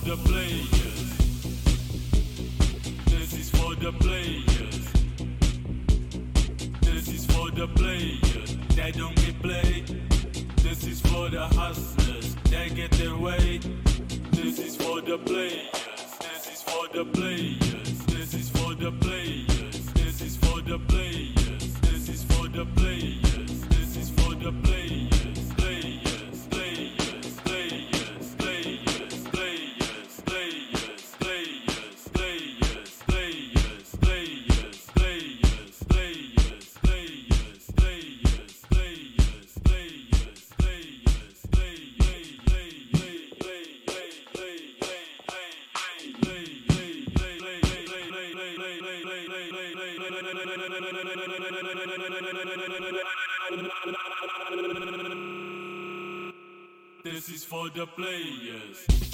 for the players. This is for the players. This is for the players that don't get played. This is for the hustlers that get their way. This is for the players. This is for the players. This is for the players. This is for the players. This is for the players. The players.